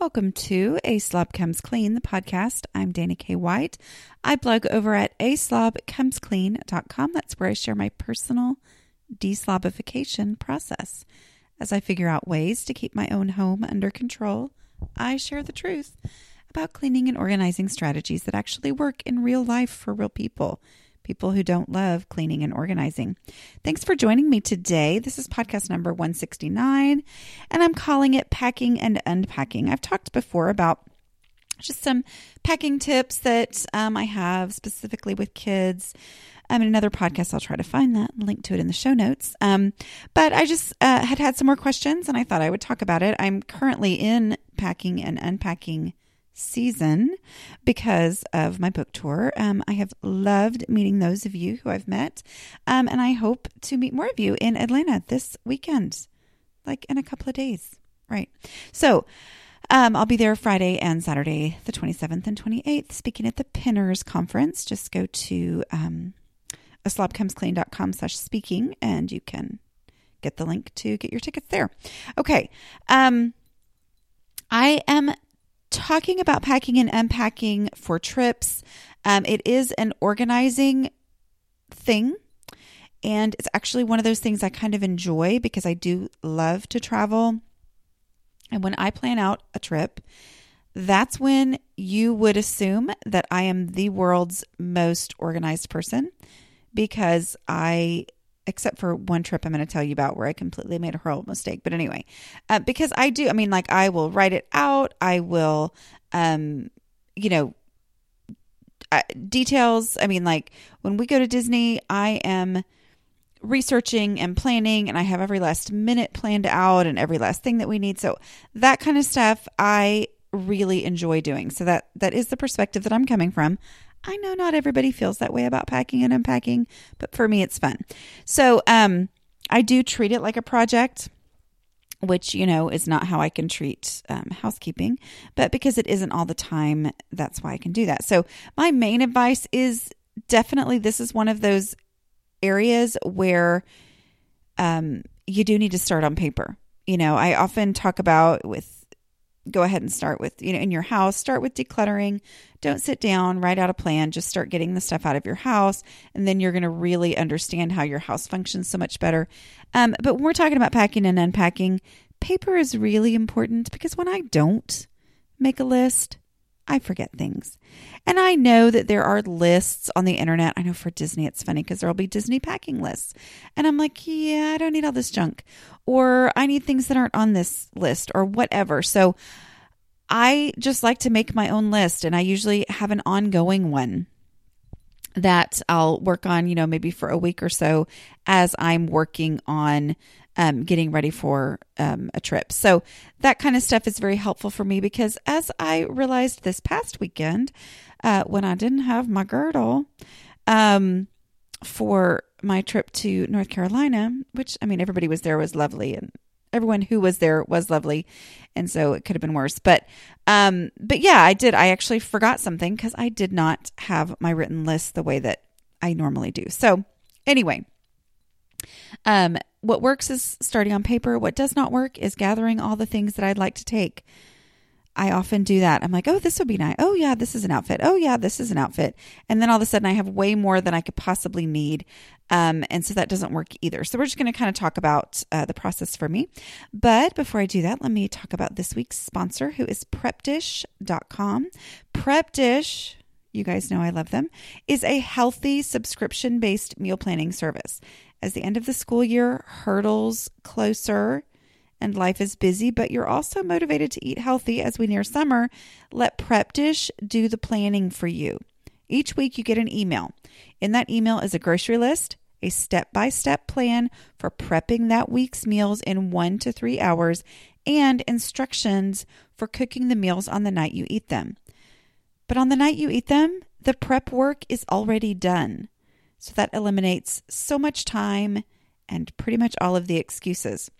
Welcome to A Slob Comes Clean, the podcast. I'm Dana K. White. I blog over at aslobcomesclean.com. That's where I share my personal deslobification process. As I figure out ways to keep my own home under control, I share the truth about cleaning and organizing strategies that actually work in real life for real people people who don't love cleaning and organizing. Thanks for joining me today. This is podcast number 169, and I'm calling it Packing and Unpacking. I've talked before about just some packing tips that um, I have specifically with kids. Um, in another podcast, I'll try to find that link to it in the show notes. Um, but I just uh, had had some more questions and I thought I would talk about it. I'm currently in packing and unpacking season because of my book tour. Um, I have loved meeting those of you who I've met, um, and I hope to meet more of you in Atlanta this weekend, like in a couple of days. Right. So, um, I'll be there Friday and Saturday, the 27th and 28th, speaking at the Pinners Conference. Just go to um, aslobcomesclean.com slash speaking and you can get the link to get your tickets there. Okay. Um, I am talking about packing and unpacking for trips. Um, it is an organizing thing. And it's actually one of those things I kind of enjoy because I do love to travel. And when I plan out a trip, that's when you would assume that I am the world's most organized person because I except for one trip I'm going to tell you about where I completely made a horrible mistake. But anyway, uh, because I do, I mean, like I will write it out. I will, um, you know, uh, details. I mean, like when we go to Disney, I am researching and planning and I have every last minute planned out and every last thing that we need. So that kind of stuff I really enjoy doing. So that that is the perspective that I'm coming from. I know not everybody feels that way about packing and unpacking, but for me, it's fun. So, um, I do treat it like a project, which, you know, is not how I can treat um, housekeeping, but because it isn't all the time, that's why I can do that. So, my main advice is definitely this is one of those areas where um, you do need to start on paper. You know, I often talk about with go ahead and start with, you know, in your house, start with decluttering. Don't sit down, write out a plan, just start getting the stuff out of your house. And then you're going to really understand how your house functions so much better. Um, but when we're talking about packing and unpacking, paper is really important because when I don't make a list, I forget things. And I know that there are lists on the internet. I know for Disney, it's funny because there'll be Disney packing lists. And I'm like, yeah, I don't need all this junk. Or I need things that aren't on this list or whatever. So I just like to make my own list. And I usually have an ongoing one that I'll work on, you know, maybe for a week or so as I'm working on um, getting ready for um, a trip. So that kind of stuff is very helpful for me because as I realized this past weekend, uh, when I didn't have my girdle um, for my trip to North Carolina, which I mean, everybody was there was lovely and everyone who was there was lovely. And so it could have been worse. But um but yeah i did. I actually forgot something because i did not have my written list the way that i normally do. So anyway um what works is starting on paper. What does not work is gathering all the things that I'd like to take. I often do that. I'm like, oh, this would be nice. Oh, yeah, this is an outfit. Oh, yeah, this is an outfit. And then all of a sudden I have way more than I could possibly need. Um, and so that doesn't work either. So we're just going to kind of talk about uh, the process for me. But before I do that, let me talk about this week's sponsor, who is prepdish.com. Prepdish, you guys know I love them, is a healthy subscription based meal planning service as the end of the school year hurdles closer and life is busy, but you're also motivated to eat healthy as we near summer, let Prep Dish do the planning for you. Each week you get an email. In that email is a grocery list, a step by step plan for prepping that week's meals in one to three hours, and instructions for cooking the meals on the night you eat them. But on the night you eat them, the prep work is already done. So that eliminates so much time and pretty much all of the excuses.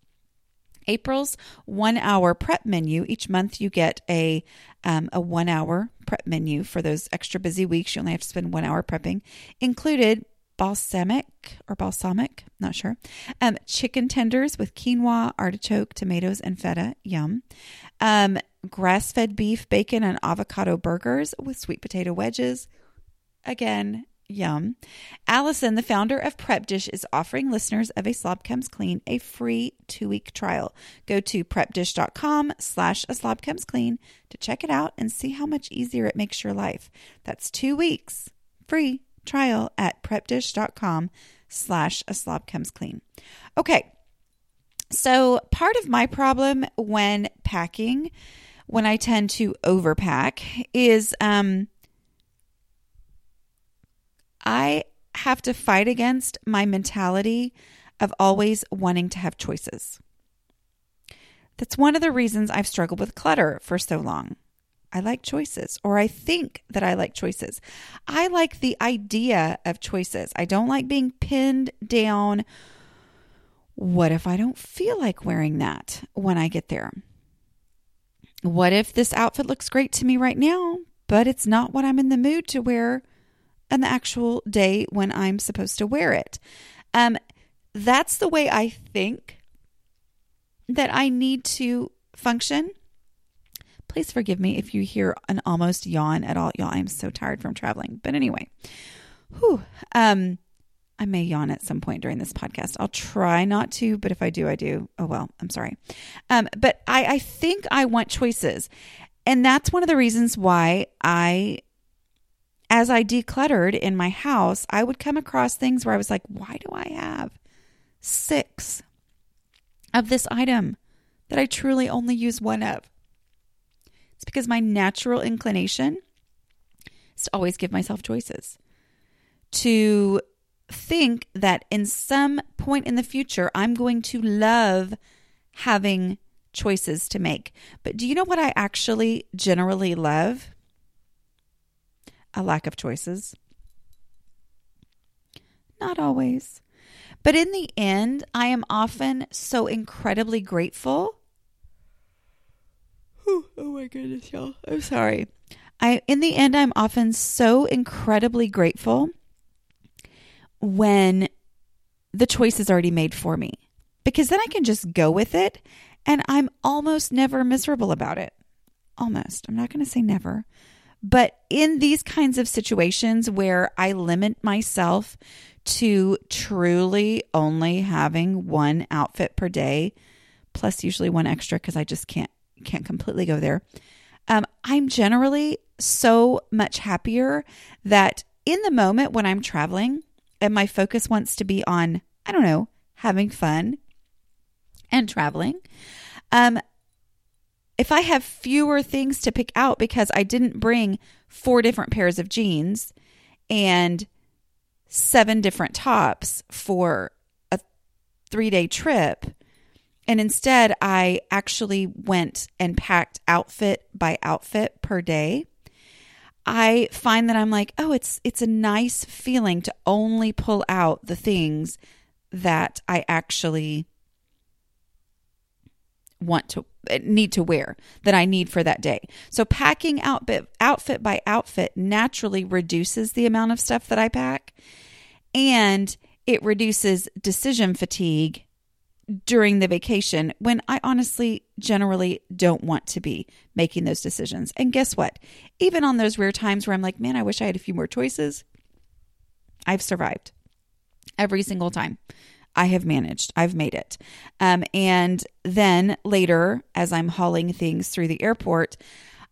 April's one hour prep menu. Each month you get a um, a one hour prep menu for those extra busy weeks. You only have to spend one hour prepping. Included balsamic or balsamic, not sure. Um, chicken tenders with quinoa, artichoke, tomatoes, and feta. Yum. Um, grass fed beef, bacon, and avocado burgers with sweet potato wedges. Again, yum. Allison, the founder of Prep Dish, is offering listeners of A Slob Comes Clean a free two week trial. Go to prepdish.com slash A Slob Comes Clean to check it out and see how much easier it makes your life. That's two weeks free trial at prepdish.com slash A Slob Comes Clean. Okay. So, part of my problem when packing, when I tend to overpack, is um, I have to fight against my mentality of always wanting to have choices. That's one of the reasons I've struggled with clutter for so long. I like choices, or I think that I like choices. I like the idea of choices. I don't like being pinned down what if I don't feel like wearing that when I get there? What if this outfit looks great to me right now, but it's not what I'm in the mood to wear on the actual day when I'm supposed to wear it? Um, that's the way I think that I need to function. Please forgive me if you hear an almost yawn at all. Y'all, I'm so tired from traveling. But anyway, whew, um, I may yawn at some point during this podcast. I'll try not to, but if I do, I do. Oh well, I'm sorry. Um, but I, I think I want choices. And that's one of the reasons why I, as I decluttered in my house, I would come across things where I was like, why do I have six of this item that I truly only use one of? It's because my natural inclination is to always give myself choices. To think that in some point in the future, I'm going to love having choices to make. But do you know what I actually generally love? A lack of choices. Not always. But in the end, I am often so incredibly grateful. Oh, my goodness, y'all. I'm sorry. I in the end I'm often so incredibly grateful when the choice is already made for me because then I can just go with it and I'm almost never miserable about it. Almost. I'm not going to say never. But in these kinds of situations where I limit myself to truly only having one outfit per day, plus usually one extra because I just can't can't completely go there. Um, I'm generally so much happier that in the moment when I'm traveling, and my focus wants to be on, I don't know, having fun and traveling. Um, if I have fewer things to pick out because I didn't bring four different pairs of jeans and seven different tops for a three day trip, and instead I actually went and packed outfit by outfit per day, I find that I'm like, oh, it's it's a nice feeling to only pull out the things that I actually want to Uh, need to wear that I need for that day. So packing outfit outfit by outfit naturally reduces the amount of stuff that I pack and it reduces decision fatigue during the vacation when I honestly generally don't want to be making those decisions. And guess what? Even on those rare times where I'm like, man, I wish I had a few more choices, I've survived every single time. I have managed. I've made it. Um, and then later, as I'm hauling things through the airport,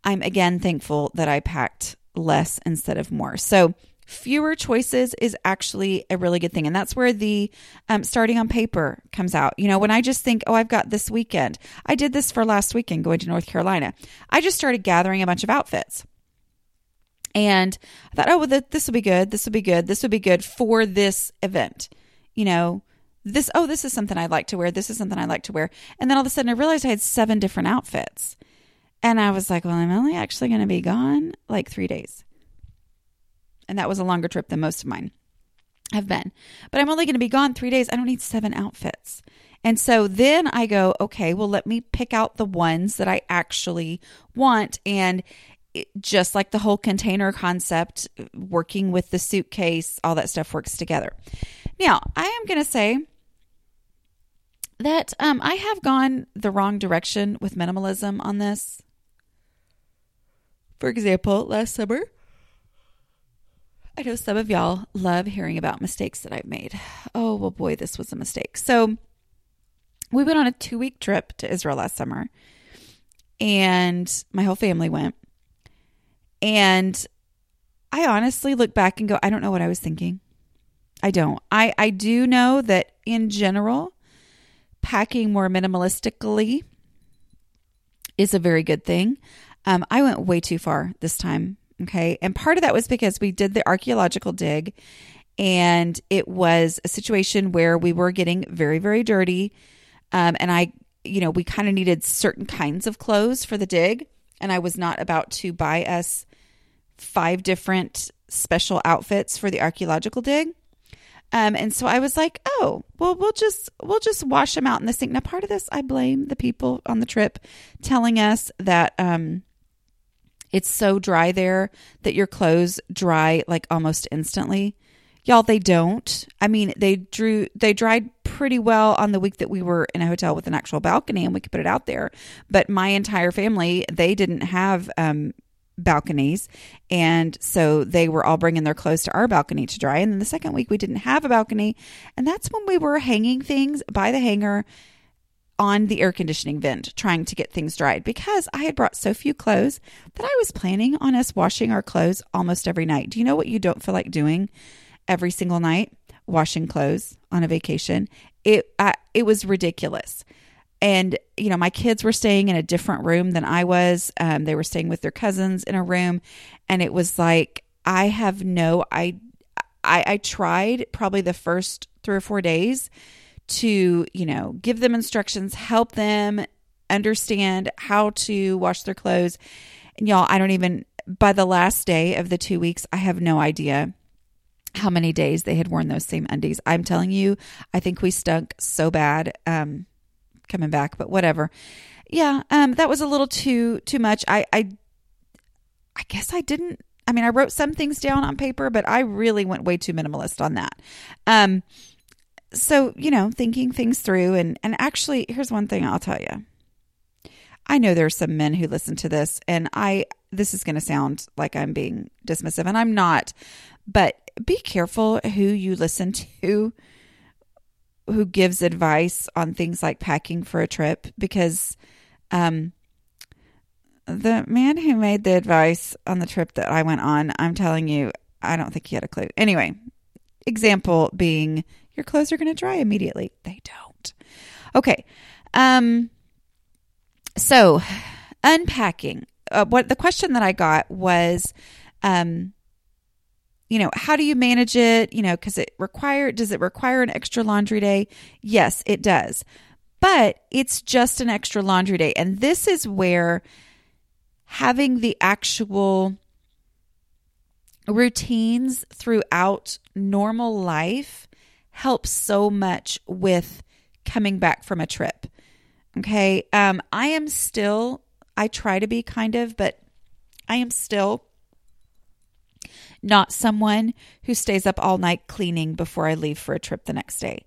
I'm again thankful that I packed less instead of more. So fewer choices is actually a really good thing. And that's where the um, starting on paper comes out. You know, when I just think, oh, I've got this weekend, I did this for last weekend going to North Carolina. I just started gathering a bunch of outfits. And I thought, oh, well, this will be good. This will be good. This will be good for this event. You know, this, oh, this is something I'd like to wear. This is something I'd like to wear. And then all of a sudden I realized I had seven different outfits. And I was like, well, I'm only actually going to be gone like three days and that was a longer trip than most of mine have been. But I'm only going to be gone three days. I don't need seven outfits. And so then I go, okay, well, let me pick out the ones that I actually want. And just like the whole container concept, working with the suitcase, all that stuff works together. Now, I am going to say that um, I have gone the wrong direction with minimalism on this. For example, last summer, I know some of y'all love hearing about mistakes that I've made. Oh, well, boy, this was a mistake. So, we went on a two week trip to Israel last summer, and my whole family went. And I honestly look back and go, I don't know what I was thinking. I don't. I, I do know that in general, packing more minimalistically is a very good thing. Um, I went way too far this time. Okay. And part of that was because we did the archaeological dig and it was a situation where we were getting very, very dirty. Um, and I, you know, we kind of needed certain kinds of clothes for the dig. And I was not about to buy us five different special outfits for the archaeological dig. Um, and so I was like, oh, well, we'll just we'll just wash them out in the sink. Now, part of this, I blame the people on the trip telling us that um, it's so dry there that your clothes dry like almost instantly. Y'all, they don't. I mean, they drew they dried pretty well on the week that we were in a hotel with an actual balcony and we could put it out there. But my entire family, they didn't have um, balconies. And so they were all bringing their clothes to our balcony to dry. And then the second week, we didn't have a balcony. And that's when we were hanging things by the hanger on the air conditioning vent, trying to get things dried because I had brought so few clothes that I was planning on us washing our clothes almost every night. Do you know what you don't feel like doing every single night? Washing clothes on a vacation. It I, it was ridiculous and you know my kids were staying in a different room than i was. Um, they were staying with their cousins in a room. And it was like i have no i i, I tried probably the first three or four days to you know give them instructions help them understand how to wash their clothes. And y'all i don't even by the last day of the two weeks i have no idea how many days they had worn those same undies. I'm telling you i think we stunk so bad. Um coming back, but whatever. Yeah, um, that was a little too too much. I I I guess I didn't. I mean, I wrote some things down on paper, but I really went way too minimalist on that. Um, so you know, thinking things through, and and actually, here's one thing I'll tell you. I know there are some men who listen to this, and I this is going to sound like I'm being dismissive, and I'm not. But be careful who you listen to who gives advice on things like packing for a trip because um, the man who made the advice on the trip that I went on, I'm telling you, I don't think he had a clue. Anyway, example being your clothes are going to dry immediately. They don't. Okay. Um so unpacking. Uh, what the question that I got was um you know, how do you manage it? You know, because it require does it require an extra laundry day? Yes, it does. But it's just an extra laundry day. And this is where having the actual routines throughout normal life helps so much with coming back from a trip. Okay. Um, I am still, I try to be kind of, but I am still not someone who stays up all night cleaning before I leave for a trip the next day.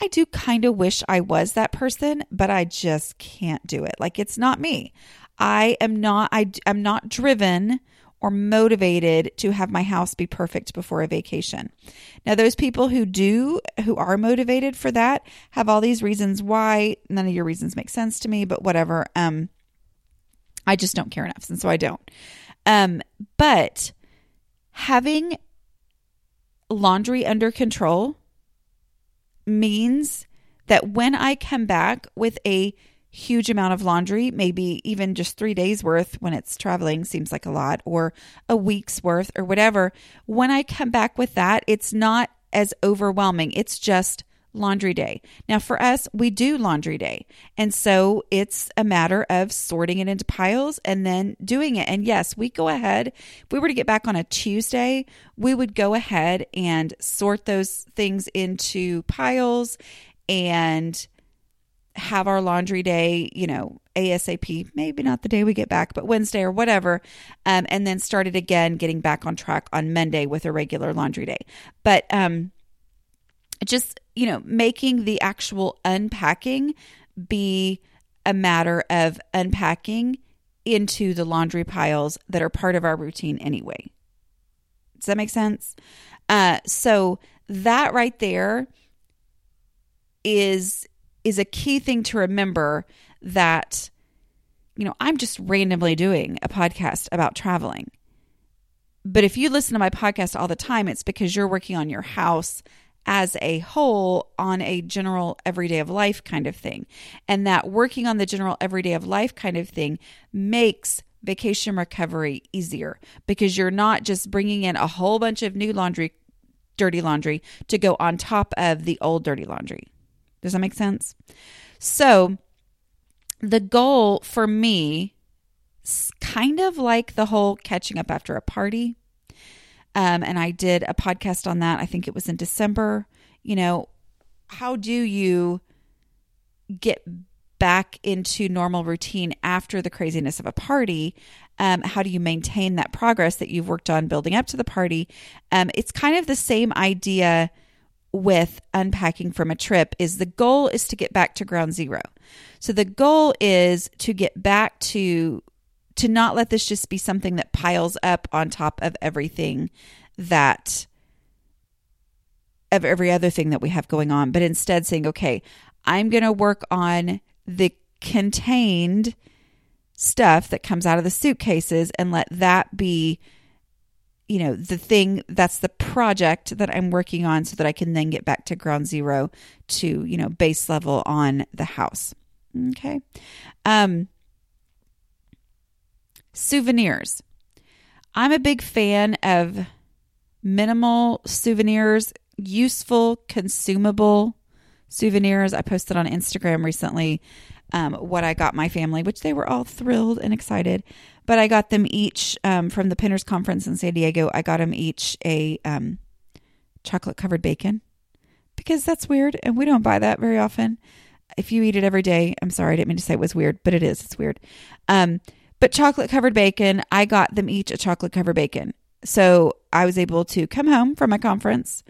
I do kind of wish I was that person, but I just can't do it. Like it's not me. I am not I am not driven or motivated to have my house be perfect before a vacation. Now those people who do who are motivated for that have all these reasons why none of your reasons make sense to me, but whatever. Um I just don't care enough and so I don't. Um but having laundry under control means that when I come back with a huge amount of laundry, maybe even just three days worth when it's traveling seems like a lot, or a week's worth, or whatever, when I come back with that, it's not as overwhelming. It's just laundry day. Now, for us, we do laundry day. And so it's a matter of sorting it into piles and then doing it. And yes, we go ahead. If we were to get back on a Tuesday, we would go ahead and sort those things into piles and have our laundry day, you know, ASAP, maybe not the day we get back, but Wednesday or whatever, um, and then start it again, getting back on track on Monday with a regular laundry day. But um, just you know, making the actual unpacking be a matter of unpacking into the laundry piles that are part of our routine anyway. Does that make sense? Uh, so that right there is is a key thing to remember that you know I'm just randomly doing a podcast about traveling. But if you listen to my podcast all the time, it's because you're working on your house as a whole on a general everyday of life kind of thing. And that working on the general everyday of life kind of thing makes vacation recovery easier because you're not just bringing in a whole bunch of new laundry, dirty laundry to go on top of the old dirty laundry. Does that make sense? So, the goal for me, kind of like the whole catching up after a party, um, and I did a podcast on that. I think it was in December. You know, how do you get back into normal routine after the craziness of a party? Um, how do you maintain that progress that you've worked on building up to the party? Um, it's kind of the same idea with unpacking from a trip is the goal is to get back to ground zero. So the goal is to get back to to not let this just be something that piles up on top of everything that of every other thing that we have going on, but instead saying, okay, I'm going to work on the contained stuff that comes out of the suitcases and let that be you know the thing that's the project that i'm working on so that i can then get back to ground zero to you know base level on the house. Okay. Um souvenirs. I'm a big fan of minimal souvenirs, useful, consumable souvenirs. I posted on Instagram recently um, what I got my family, which they were all thrilled and excited. But I got them each um, from the Pinners Conference in San Diego. I got them each a um, chocolate covered bacon because that's weird and we don't buy that very often. If you eat it every day, I'm sorry, I didn't mean to say it was weird, but it is. It's weird. But chocolate covered bacon, I got them each a chocolate covered bacon. So I was able to come home from my conference.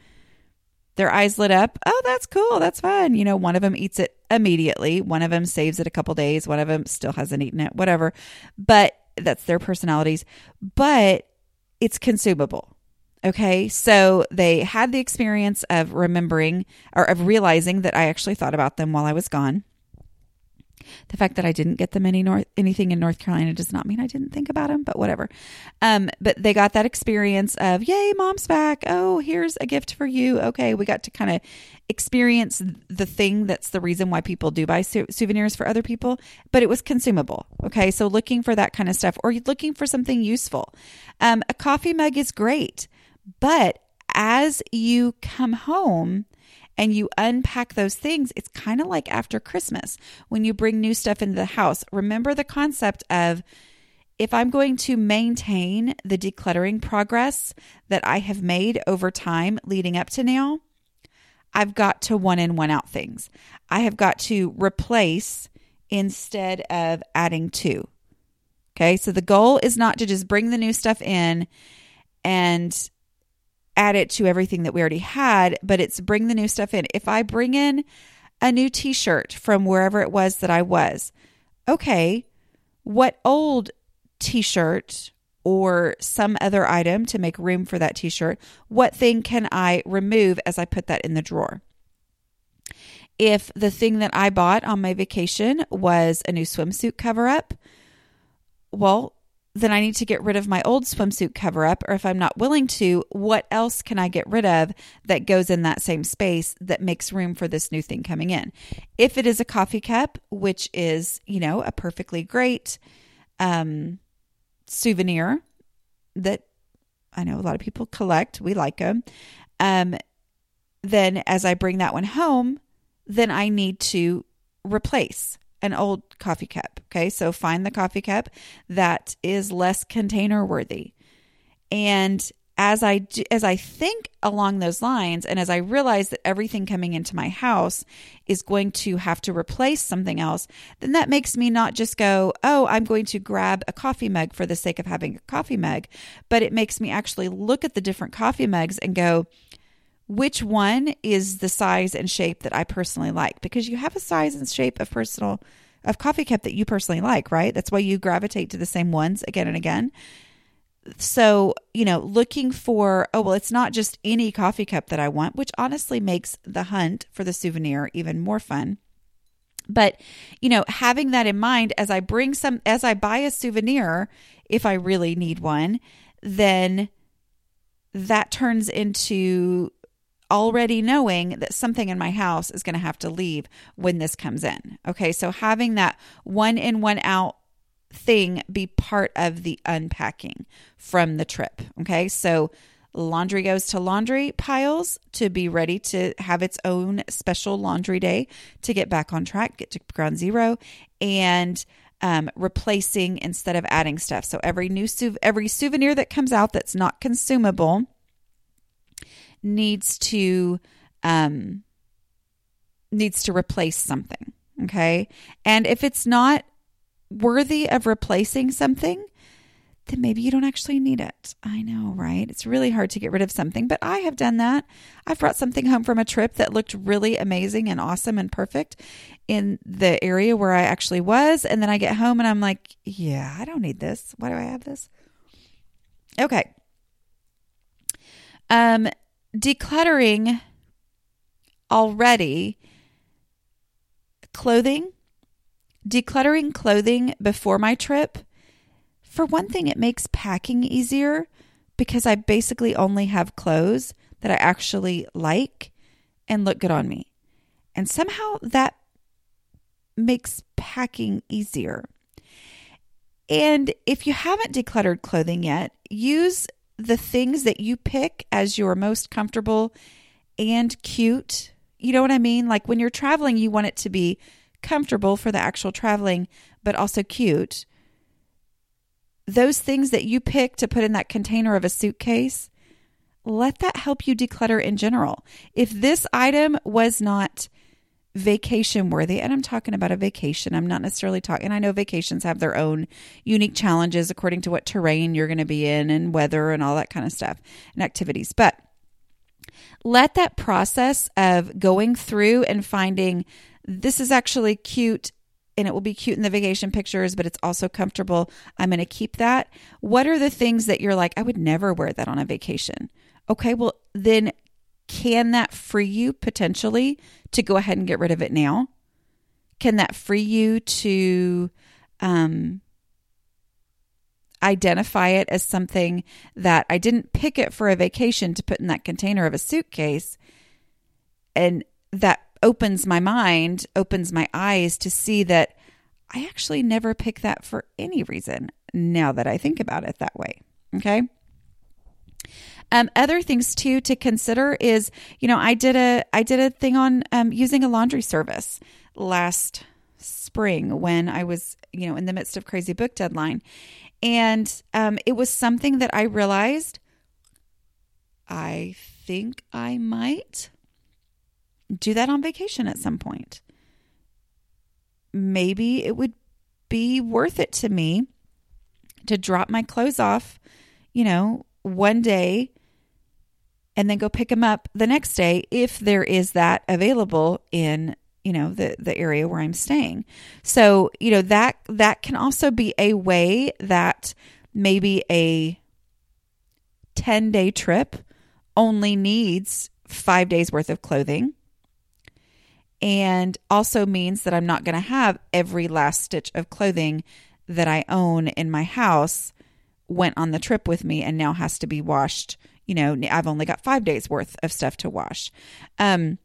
Their eyes lit up. Oh, that's cool. That's fun. You know, one of them eats it immediately. One of them saves it a couple days. One of them still hasn't eaten it, whatever. But that's their personalities. But it's consumable. Okay. So they had the experience of remembering or of realizing that I actually thought about them while I was gone. The fact that I didn't get them any north anything in North Carolina does not mean I didn't think about them, but whatever. Um, but they got that experience of yay, mom's back. Oh, here's a gift for you. Okay, we got to kind of experience the thing that's the reason why people do buy su- souvenirs for other people, but it was consumable. Okay, so looking for that kind of stuff or looking for something useful. Um, a coffee mug is great, but as you come home and you unpack those things, it's kind of like after Christmas when you bring new stuff into the house. Remember the concept of if I'm going to maintain the decluttering progress that I have made over time leading up to now, I've got to one in, one out things. I have got to replace instead of adding to. Okay, so the goal is not to just bring the new stuff in and add it to everything that we already had, but it's bring the new stuff in. If I bring in a new t shirt from wherever it was that I was, okay, what old t shirt or some other item to make room for that t shirt, what thing can I remove as I put that in the drawer? If the thing that I bought on my vacation was a new swimsuit cover up, well, then I need to get rid of my old swimsuit cover up. Or if I'm not willing to, what else can I get rid of that goes in that same space that makes room for this new thing coming in? If it is a coffee cup, which is, you know, a perfectly great um, souvenir that I know a lot of people collect, we like them. Um, then as I bring that one home, then I need to replace an old coffee cup. Okay, so find the coffee cup that is less container worthy. And as I as I think along those lines, and as I realize that everything coming into my house is going to have to replace something else, then that makes me not just go, "Oh, I'm going to grab a coffee mug for the sake of having a coffee mug," but it makes me actually look at the different coffee mugs and go, which one is the size and shape that I personally like because you have a size and shape of personal of coffee cup that you personally like, right? That's why you gravitate to the same ones again and again. So, you know, looking for, oh, well, it's not just any coffee cup that I want, which honestly makes the hunt for the souvenir even more fun. But, you know, having that in mind as I bring some, as I buy a souvenir, if I really need one, then that turns into already knowing that something in my house is going to have to leave when this comes in. Okay. So having that one in, one out thing be part of the unpacking from the trip. Okay. So laundry goes to laundry piles to be ready to have its own special laundry day to get back on track, get to ground zero, and um, replacing instead of adding stuff. So every new su- every souvenir that comes out that's not consumable needs to um, needs to replace something. Okay, and if it's not worthy of replacing something, then maybe you don't actually need it. I know, right? It's really hard to get rid of something, but I have done that. I've brought something home from a trip that looked really amazing and awesome and perfect in the area where I actually was. And then I get home and I'm like, yeah, I don't need this. Why do I have this? Okay. Um, decluttering already clothing, decluttering clothing before my trip. For one thing, it makes packing easier because I basically only have clothes that I actually like and look good on me. And somehow that makes packing easier. And if you haven't decluttered clothing yet, use the things that you pick as your most comfortable and cute. You know what I mean? Like when you're traveling, you want it to be comfortable for the actual traveling, but also cute. Those things that you pick to put in that container of a suitcase, let that help you declutter in general. If this item was not vacation worthy. And I'm talking about a vacation. I'm not necessarily talking, I know vacations have their own unique challenges according to what terrain you're going to be in and weather and all that kind of stuff and activities. But let that process of going through and finding this is actually cute and it will be cute in the vacation pictures, but it's also comfortable. I'm going to keep that. What are the things that you're like, I would never wear that on a vacation? Okay, well, then can that free you potentially to go ahead and get rid of it now? Can that free you to um, identify it as something that I didn't pick it for a vacation to put in that container of a suitcase? And that opens my mind, opens my eyes to see that I actually never pick that for any reason now that I think about it that way. Okay. Um, other things too to consider is, you know, I did a I did a thing on um, using a laundry service last spring when I was, you know, in the midst of crazy book deadline, and um, it was something that I realized I think I might do that on vacation at some point. Maybe it would be worth it to me to drop my clothes off, you know, one day and then go pick them up the next day if there is that available in you know the the area where I'm staying. So, you know, that that can also be a way that maybe a 10-day trip only needs 5 days worth of clothing and also means that I'm not going to have every last stitch of clothing that I own in my house went on the trip with me and now has to be washed you know, I've only got five days worth of stuff to wash. Um,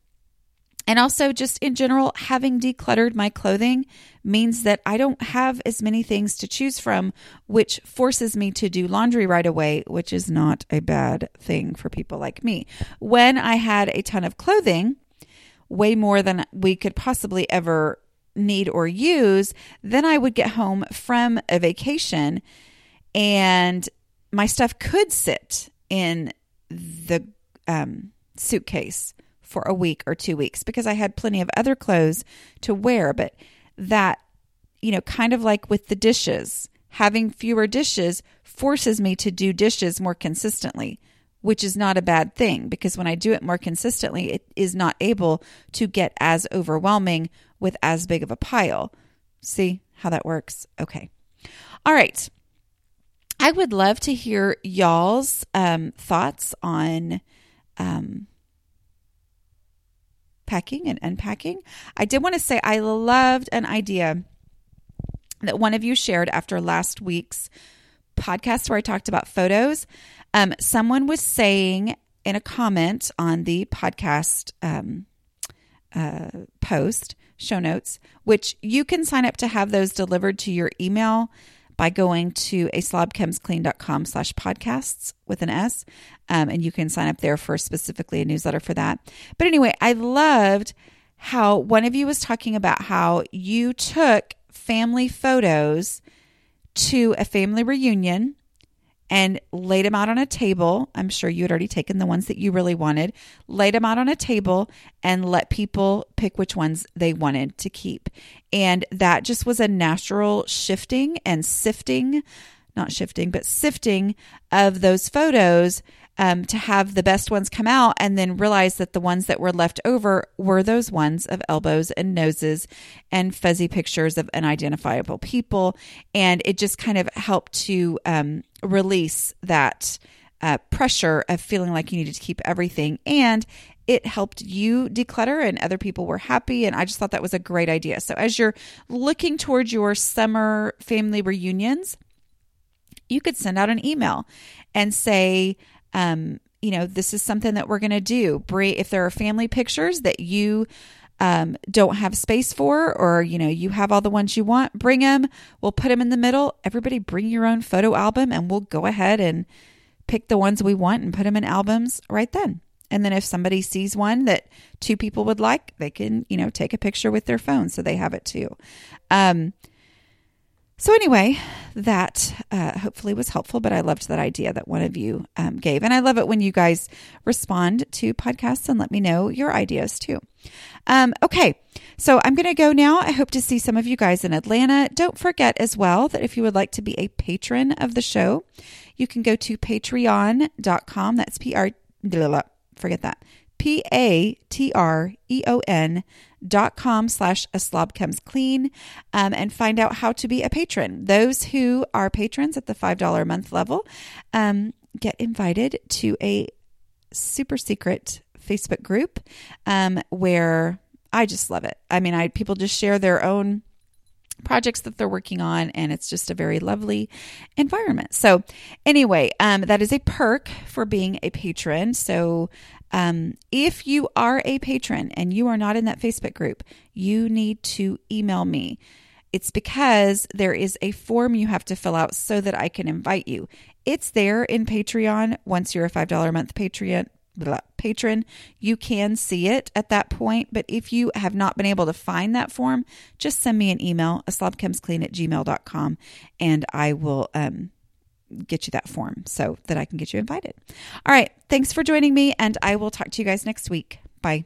and also, just in general, having decluttered my clothing means that I don't have as many things to choose from, which forces me to do laundry right away, which is not a bad thing for people like me. When I had a ton of clothing, way more than we could possibly ever need or use, then I would get home from a vacation and my stuff could sit in the um, suitcase for a week or two weeks because I had plenty of other clothes to wear. But that, you know, kind of like with the dishes, having fewer dishes forces me to do dishes more consistently, which is not a bad thing because when I do it more consistently, it is not able to get as overwhelming with as big of a pile. See how that works? Okay. All right. I would love to hear y'all's um, thoughts on um, packing and unpacking. I did want to say I loved an idea that one of you shared after last week's podcast where I talked about photos. Um, someone was saying in a comment on the podcast um, uh, post, show notes, which you can sign up to have those delivered to your email by going to a slobcomesclean.com slash podcasts with an S. Um, and you can sign up there for specifically a newsletter for that. But anyway, I loved how one of you was talking about how you took family photos to a family reunion and laid them out on a table. I'm sure you had already taken the ones that you really wanted, laid them out on a table, and let people pick which ones they wanted to keep. And that just was a natural shifting and sifting, not shifting, but sifting of those photos um, to have the best ones come out and then realize that the ones that were left over were those ones of elbows and noses and fuzzy pictures of unidentifiable people. And it just kind of helped to um, release that uh, pressure of feeling like you needed to keep everything. And it helped you declutter and other people were happy. And I just thought that was a great idea. So as you're looking towards your summer family reunions, you could send out an email and say, um, you know, this is something that we're going to do. Brie, if there are family pictures that you um, don't have space for, or you know, you have all the ones you want, bring them. We'll put them in the middle. Everybody bring your own photo album, and we'll go ahead and pick the ones we want and put them in albums right then. And then if somebody sees one that two people would like, they can, you know, take a picture with their phone so they have it too. Um, so, anyway, that uh, hopefully was helpful, but I loved that idea that one of you um, gave. And I love it when you guys respond to podcasts and let me know your ideas too. Um, okay, so I'm going to go now. I hope to see some of you guys in Atlanta. Don't forget as well that if you would like to be a patron of the show, you can go to patreon.com. That's P R, forget that. P A T R E O N dot com slash a slob comes clean um, and find out how to be a patron. Those who are patrons at the $5 a month level um, get invited to a super secret Facebook group um, where I just love it. I mean, I people just share their own projects that they're working on and it's just a very lovely environment so anyway um, that is a perk for being a patron so um, if you are a patron and you are not in that Facebook group, you need to email me. It's because there is a form you have to fill out so that I can invite you. It's there in Patreon. Once you're a $5 a month Patreon blah, patron, you can see it at that point. But if you have not been able to find that form, just send me an email, a at gmail.com, and I will um, get you that form so that I can get you invited. All right. Thanks for joining me, and I will talk to you guys next week. Bye.